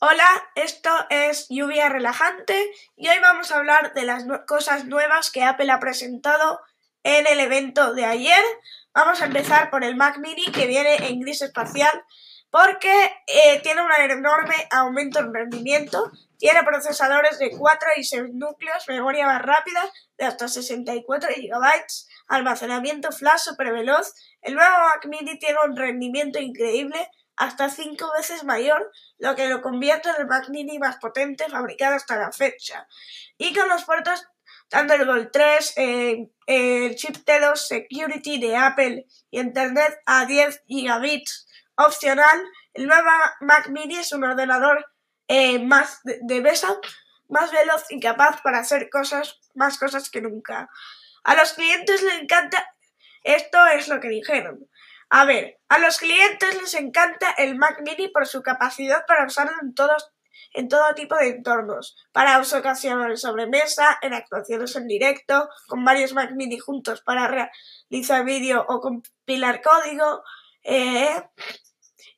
Hola, esto es Lluvia Relajante y hoy vamos a hablar de las cosas nuevas que Apple ha presentado en el evento de ayer. Vamos a empezar por el Mac Mini que viene en gris espacial porque eh, tiene un enorme aumento en rendimiento. Tiene procesadores de 4 y 6 núcleos, memoria más rápida de hasta 64 GB, almacenamiento flash super veloz. El nuevo Mac Mini tiene un rendimiento increíble hasta cinco veces mayor, lo que lo convierte en el Mac Mini más potente fabricado hasta la fecha. Y con los puertos Thunderbolt 3, eh, el chip T2 Security de Apple y Internet a 10 gigabits opcional, el nuevo Mac Mini es un ordenador eh, más de, de más veloz y capaz para hacer cosas, más cosas que nunca. A los clientes les encanta, esto es lo que dijeron. A ver, a los clientes les encanta el Mac Mini por su capacidad para usarlo en todos en todo tipo de entornos, para uso ocasional de sobremesa, en actuaciones en directo, con varios Mac Mini juntos para realizar vídeo o compilar código, eh,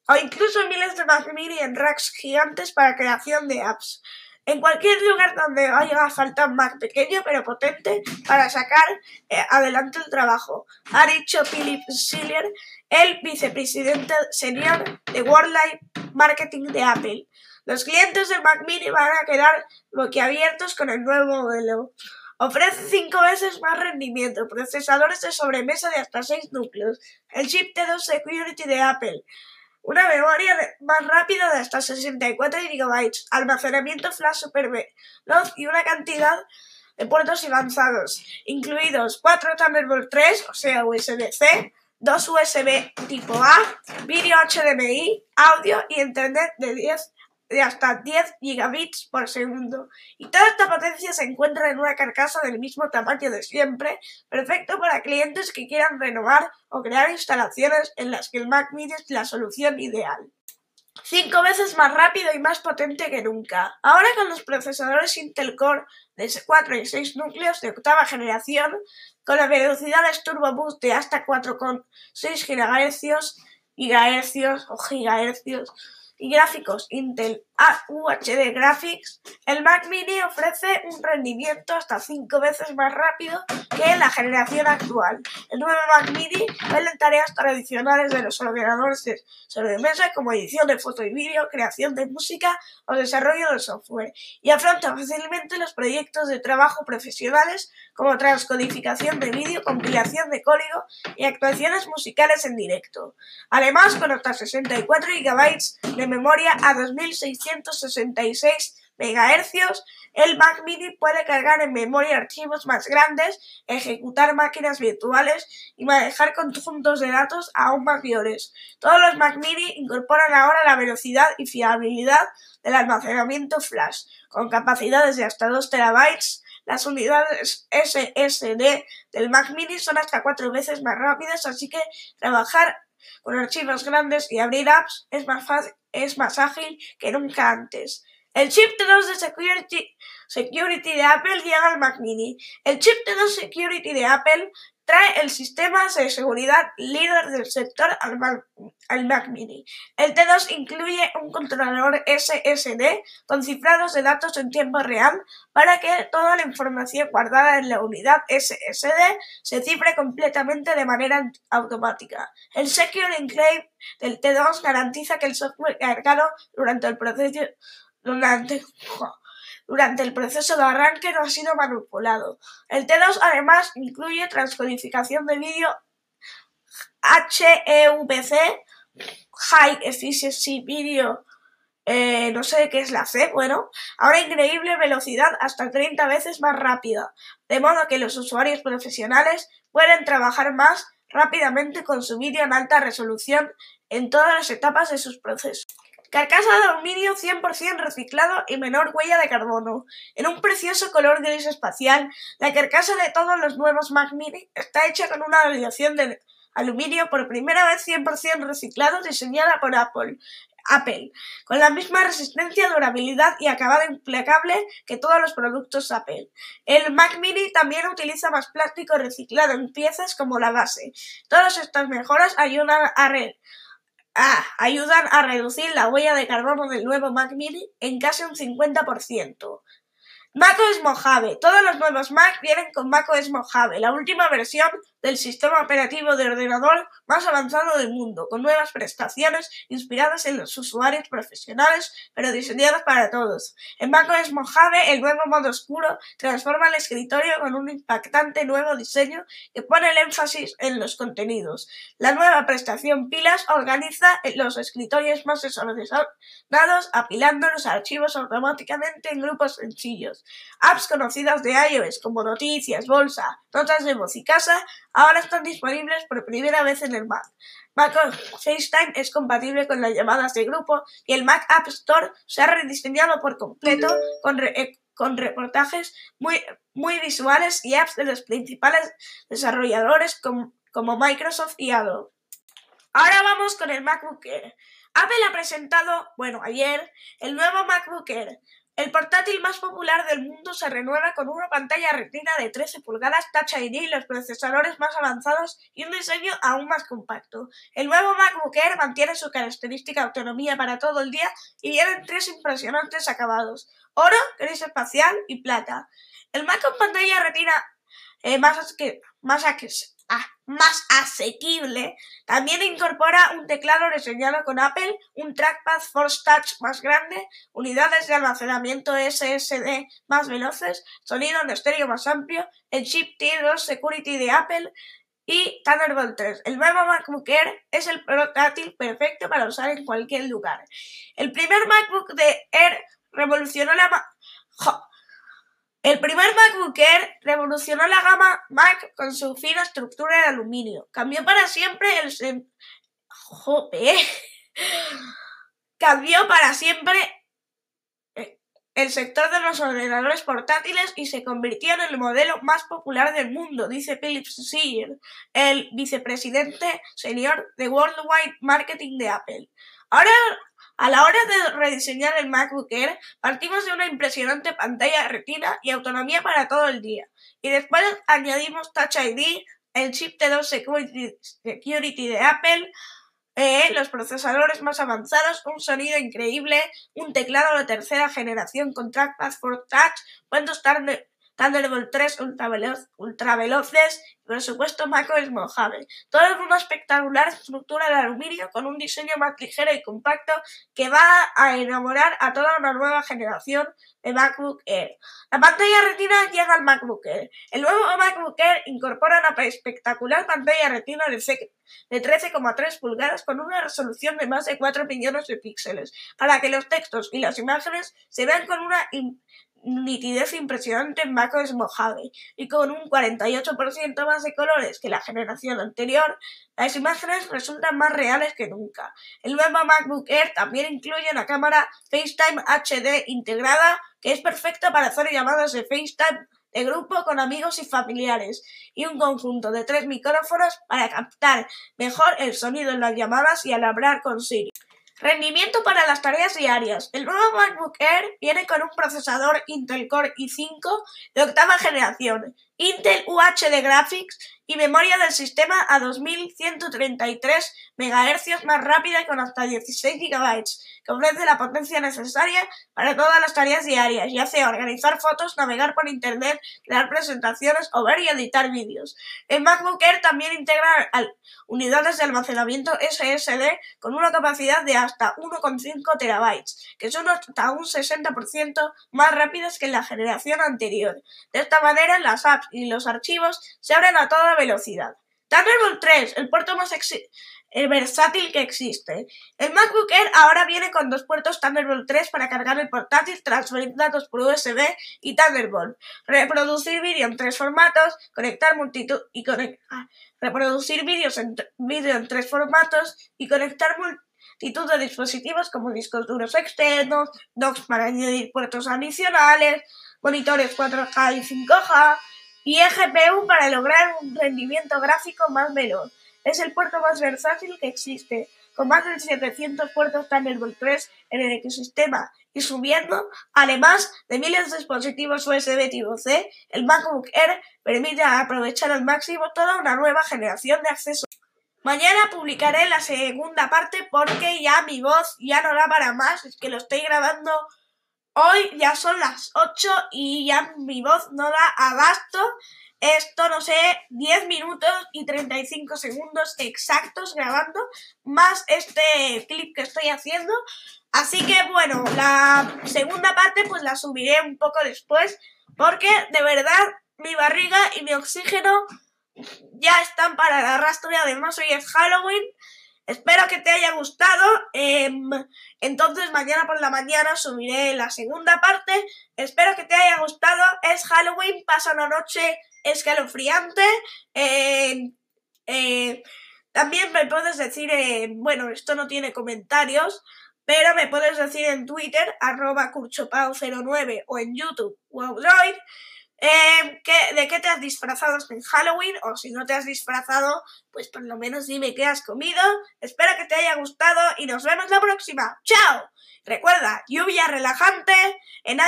o incluso miles de Mac Mini en racks gigantes para creación de apps en cualquier lugar donde haya falta Mac pequeño pero potente para sacar eh, adelante el trabajo, ha dicho Philip Schiller, el vicepresidente senior de Worldwide Marketing de Apple. Los clientes del Mac Mini van a quedar boquiabiertos con el nuevo modelo. Ofrece cinco veces más rendimiento, procesadores de sobremesa de hasta 6 núcleos, el chip T2 Security de Apple, una memoria más rápida de hasta 64 GB, almacenamiento flash super veloz y una cantidad de puertos avanzados, incluidos 4 Thunderbolt 3, o sea USB-C, 2 USB tipo A, vídeo HDMI, audio y Internet de 10 de hasta 10 gigabits por segundo. Y toda esta potencia se encuentra en una carcasa del mismo tamaño de siempre, perfecto para clientes que quieran renovar o crear instalaciones en las que el Mac Mini es la solución ideal. Cinco veces más rápido y más potente que nunca. Ahora con los procesadores Intel Core de 4 y 6 núcleos de octava generación, con las velocidades Turbo Boost de hasta 4,6 GHz, gigahercios o gigahercios, y gráficos Intel UHD Graphics, el Mac Mini ofrece un rendimiento hasta 5 veces más rápido que la generación actual. El nuevo Mac Mini en tareas tradicionales de los ordenadores de sobremesa como edición de foto y vídeo, creación de música o desarrollo de software y afronta fácilmente los proyectos de trabajo profesionales como transcodificación de vídeo, compilación de código y actuaciones musicales en directo. Además, con hasta 64 GB de memoria a 2600 166 MHz, el Mac Mini puede cargar en memoria archivos más grandes, ejecutar máquinas virtuales y manejar conjuntos de datos aún mayores. Todos los Mac Mini incorporan ahora la velocidad y fiabilidad del almacenamiento flash, con capacidades de hasta 2 terabytes. Las unidades SSD del Mac Mini son hasta cuatro veces más rápidas, así que trabajar con archivos grandes y abrir apps es más fácil es más ágil que nunca antes. El chip T2 de Security, de Apple llega al Mac Mini. El chip T2 Security de Apple trae el sistema de seguridad líder del sector al Mac, Mini. El T2 incluye un controlador SSD con cifrados de datos en tiempo real para que toda la información guardada en la unidad SSD se cifre completamente de manera automática. El Secure Enclave del T2 garantiza que el software cargado durante el proceso durante durante el proceso de arranque no ha sido manipulado. El T2 además incluye transcodificación de vídeo HEVC, High Efficiency Video, eh, no sé qué es la C, bueno, ahora increíble velocidad hasta 30 veces más rápida, de modo que los usuarios profesionales pueden trabajar más rápidamente con su vídeo en alta resolución en todas las etapas de sus procesos. Carcasa de aluminio 100% reciclado y menor huella de carbono. En un precioso color gris espacial, la carcasa de todos los nuevos Mac Mini está hecha con una aleación de aluminio por primera vez 100% reciclado diseñada por Apple. Apple, con la misma resistencia, durabilidad y acabado implacable que todos los productos Apple. El Mac Mini también utiliza más plástico reciclado en piezas como la base. Todas estas mejoras ayudan a, ah, ayudan a reducir la huella de carbono del nuevo Mac Mini en casi un 50%. macOS Mojave. Todos los nuevos Mac vienen con macOS Mojave, la última versión del sistema operativo de ordenador más avanzado del mundo, con nuevas prestaciones inspiradas en los usuarios profesionales, pero diseñadas para todos. En macOS Mojave, el nuevo modo oscuro transforma el escritorio con un impactante nuevo diseño que pone el énfasis en los contenidos. La nueva prestación Pilas organiza los escritorios más desordenados, apilando los archivos automáticamente en grupos sencillos. Apps conocidas de iOS como Noticias, Bolsa, Notas de voz y casa ahora están disponibles por primera vez en el Mac. Mac FaceTime es compatible con las llamadas de grupo y el Mac App Store se ha rediseñado por completo con, eh, reportajes muy, muy visuales y apps de los principales desarrolladores como, Microsoft y Adobe. Ahora vamos con el MacBook. Apple ha presentado, bueno, ayer, el nuevo MacBook Air, el portátil más popular del mundo se renueva con una pantalla retina de 13 pulgadas Touch ID, los procesadores más avanzados y un diseño aún más compacto. El nuevo MacBook Air mantiene su característica autonomía para todo el día y viene tres impresionantes acabados: oro, gris espacial y plata. El Mac con pantalla retina eh, más, que, más, más asequible, también incorpora un teclado diseñado con Apple, un trackpad Force Touch más grande, unidades de almacenamiento SSD más veloces, sonido en estéreo más amplio, el chip T2 Security de Apple y Thunderbolt 3. El nuevo MacBook Air es el portátil perfecto para usar en cualquier lugar. El primer MacBook de Air revolucionó la... El primer MacBook revolucionó la gama Mac con su fina estructura de aluminio. Cambió para siempre el... Cambió para siempre eh, el sector de los ordenadores portátiles y se convirtió en el modelo más popular del mundo, dice Philip Sear, el vicepresidente senior de Worldwide Marketing de Apple. Ahora a la hora de rediseñar el MacBook Air, partimos de una impresionante pantalla retina y autonomía para todo el día. Y después añadimos Touch ID, el chip T2 Security, de Apple, eh, los procesadores más avanzados, un sonido increíble, un teclado de tercera generación con trackpad for touch, puestos Thunderbolt 3 ultraveloz, ultraveloces y por supuesto macOS Mojave. Todo en una espectacular estructura de aluminio con un diseño más ligero y compacto que va a enamorar a toda una nueva generación de MacBook Air. La pantalla retina llega al MacBook Air. El nuevo MacBook Air incorpora una espectacular pantalla retina de 13,3 pulgadas con una resolución de más de 4 millones de píxeles para que los textos y las imágenes se vean con una nitidez impresionante en macOS Mojave y con un 48% más de colores que la generación anterior, las imágenes resultan más reales que nunca. El nuevo MacBook Air también incluye una cámara FaceTime HD integrada que es perfecta para hacer llamadas de FaceTime de grupo con amigos y familiares y un conjunto de tres micrófonos para captar mejor el sonido en las llamadas y al hablar con Siri. Rendimiento para las tareas diarias. El nuevo MacBook Air viene con un procesador Intel Core i5 de octava generación, Intel UHD Graphics y memoria del sistema a 2133 MHz más rápida con hasta 16 GB, que ofrece la potencia necesaria para todas las tareas diarias, ya sea organizar fotos, navegar por internet, crear presentaciones o ver y editar vídeos. El MacBook Air también integra unidades de almacenamiento SSD con una capacidad de hasta 1,5 terabytes, que son hasta un 60% más rápidas que en la generación anterior. De esta manera, las apps y los archivos se abren a toda velocidad. Thunderbolt 3, el puerto más versátil que existe. El MacBook Air ahora viene con dos puertos Thunderbolt 3 para cargar el portátil, transferir datos por USB y Thunderbolt, reproducir vídeo en tres formatos, conectar multitud y reproducir vídeos en vídeo en tres formatos y conectar multitud de dispositivos como discos duros externos, docks para añadir puertos adicionales, monitores 4K y 5K y eGPU para lograr un rendimiento gráfico más veloz. Es el puerto más versátil que existe, con más de 700 puertos Thunderbolt 3 en el ecosistema y subiendo, además de miles de dispositivos USB tipo C, el MacBook Air permite aprovechar al máximo toda una nueva generación de accesos. Mañana publicaré la segunda parte porque ya mi voz ya no da para más. Es que lo estoy grabando hoy, ya son las 8 y ya mi voz no da abasto. Esto, no sé, 10 minutos y 35 segundos exactos grabando, más este clip que estoy haciendo. Así que bueno, la segunda parte pues la subiré un poco después, porque de verdad mi barriga y mi oxígeno ya están para el arrastro y además hoy es Halloween. Espero que te haya gustado. Em, entonces mañana por la mañana subiré la segunda parte. Espero que te haya gustado. Es Halloween, pasa una noche escalofriante. Em, eh, también me puedes decir, bueno, esto no tiene comentarios, pero me puedes decir en Twitter, arroba curchopau09 o en YouTube, WowDroid, eh, ¿De qué te has disfrazado en Halloween? O si no te has disfrazado, pues por lo menos dime qué has comido. Espero que te haya gustado y nos vemos la próxima. ¡Chao! Recuerda, lluvia relajante en,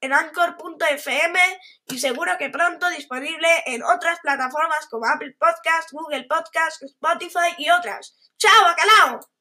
en Anchor.fm y seguro que pronto disponible en otras plataformas como Apple Podcast, Google Podcast, Spotify y otras. ¡Chao, bacalao!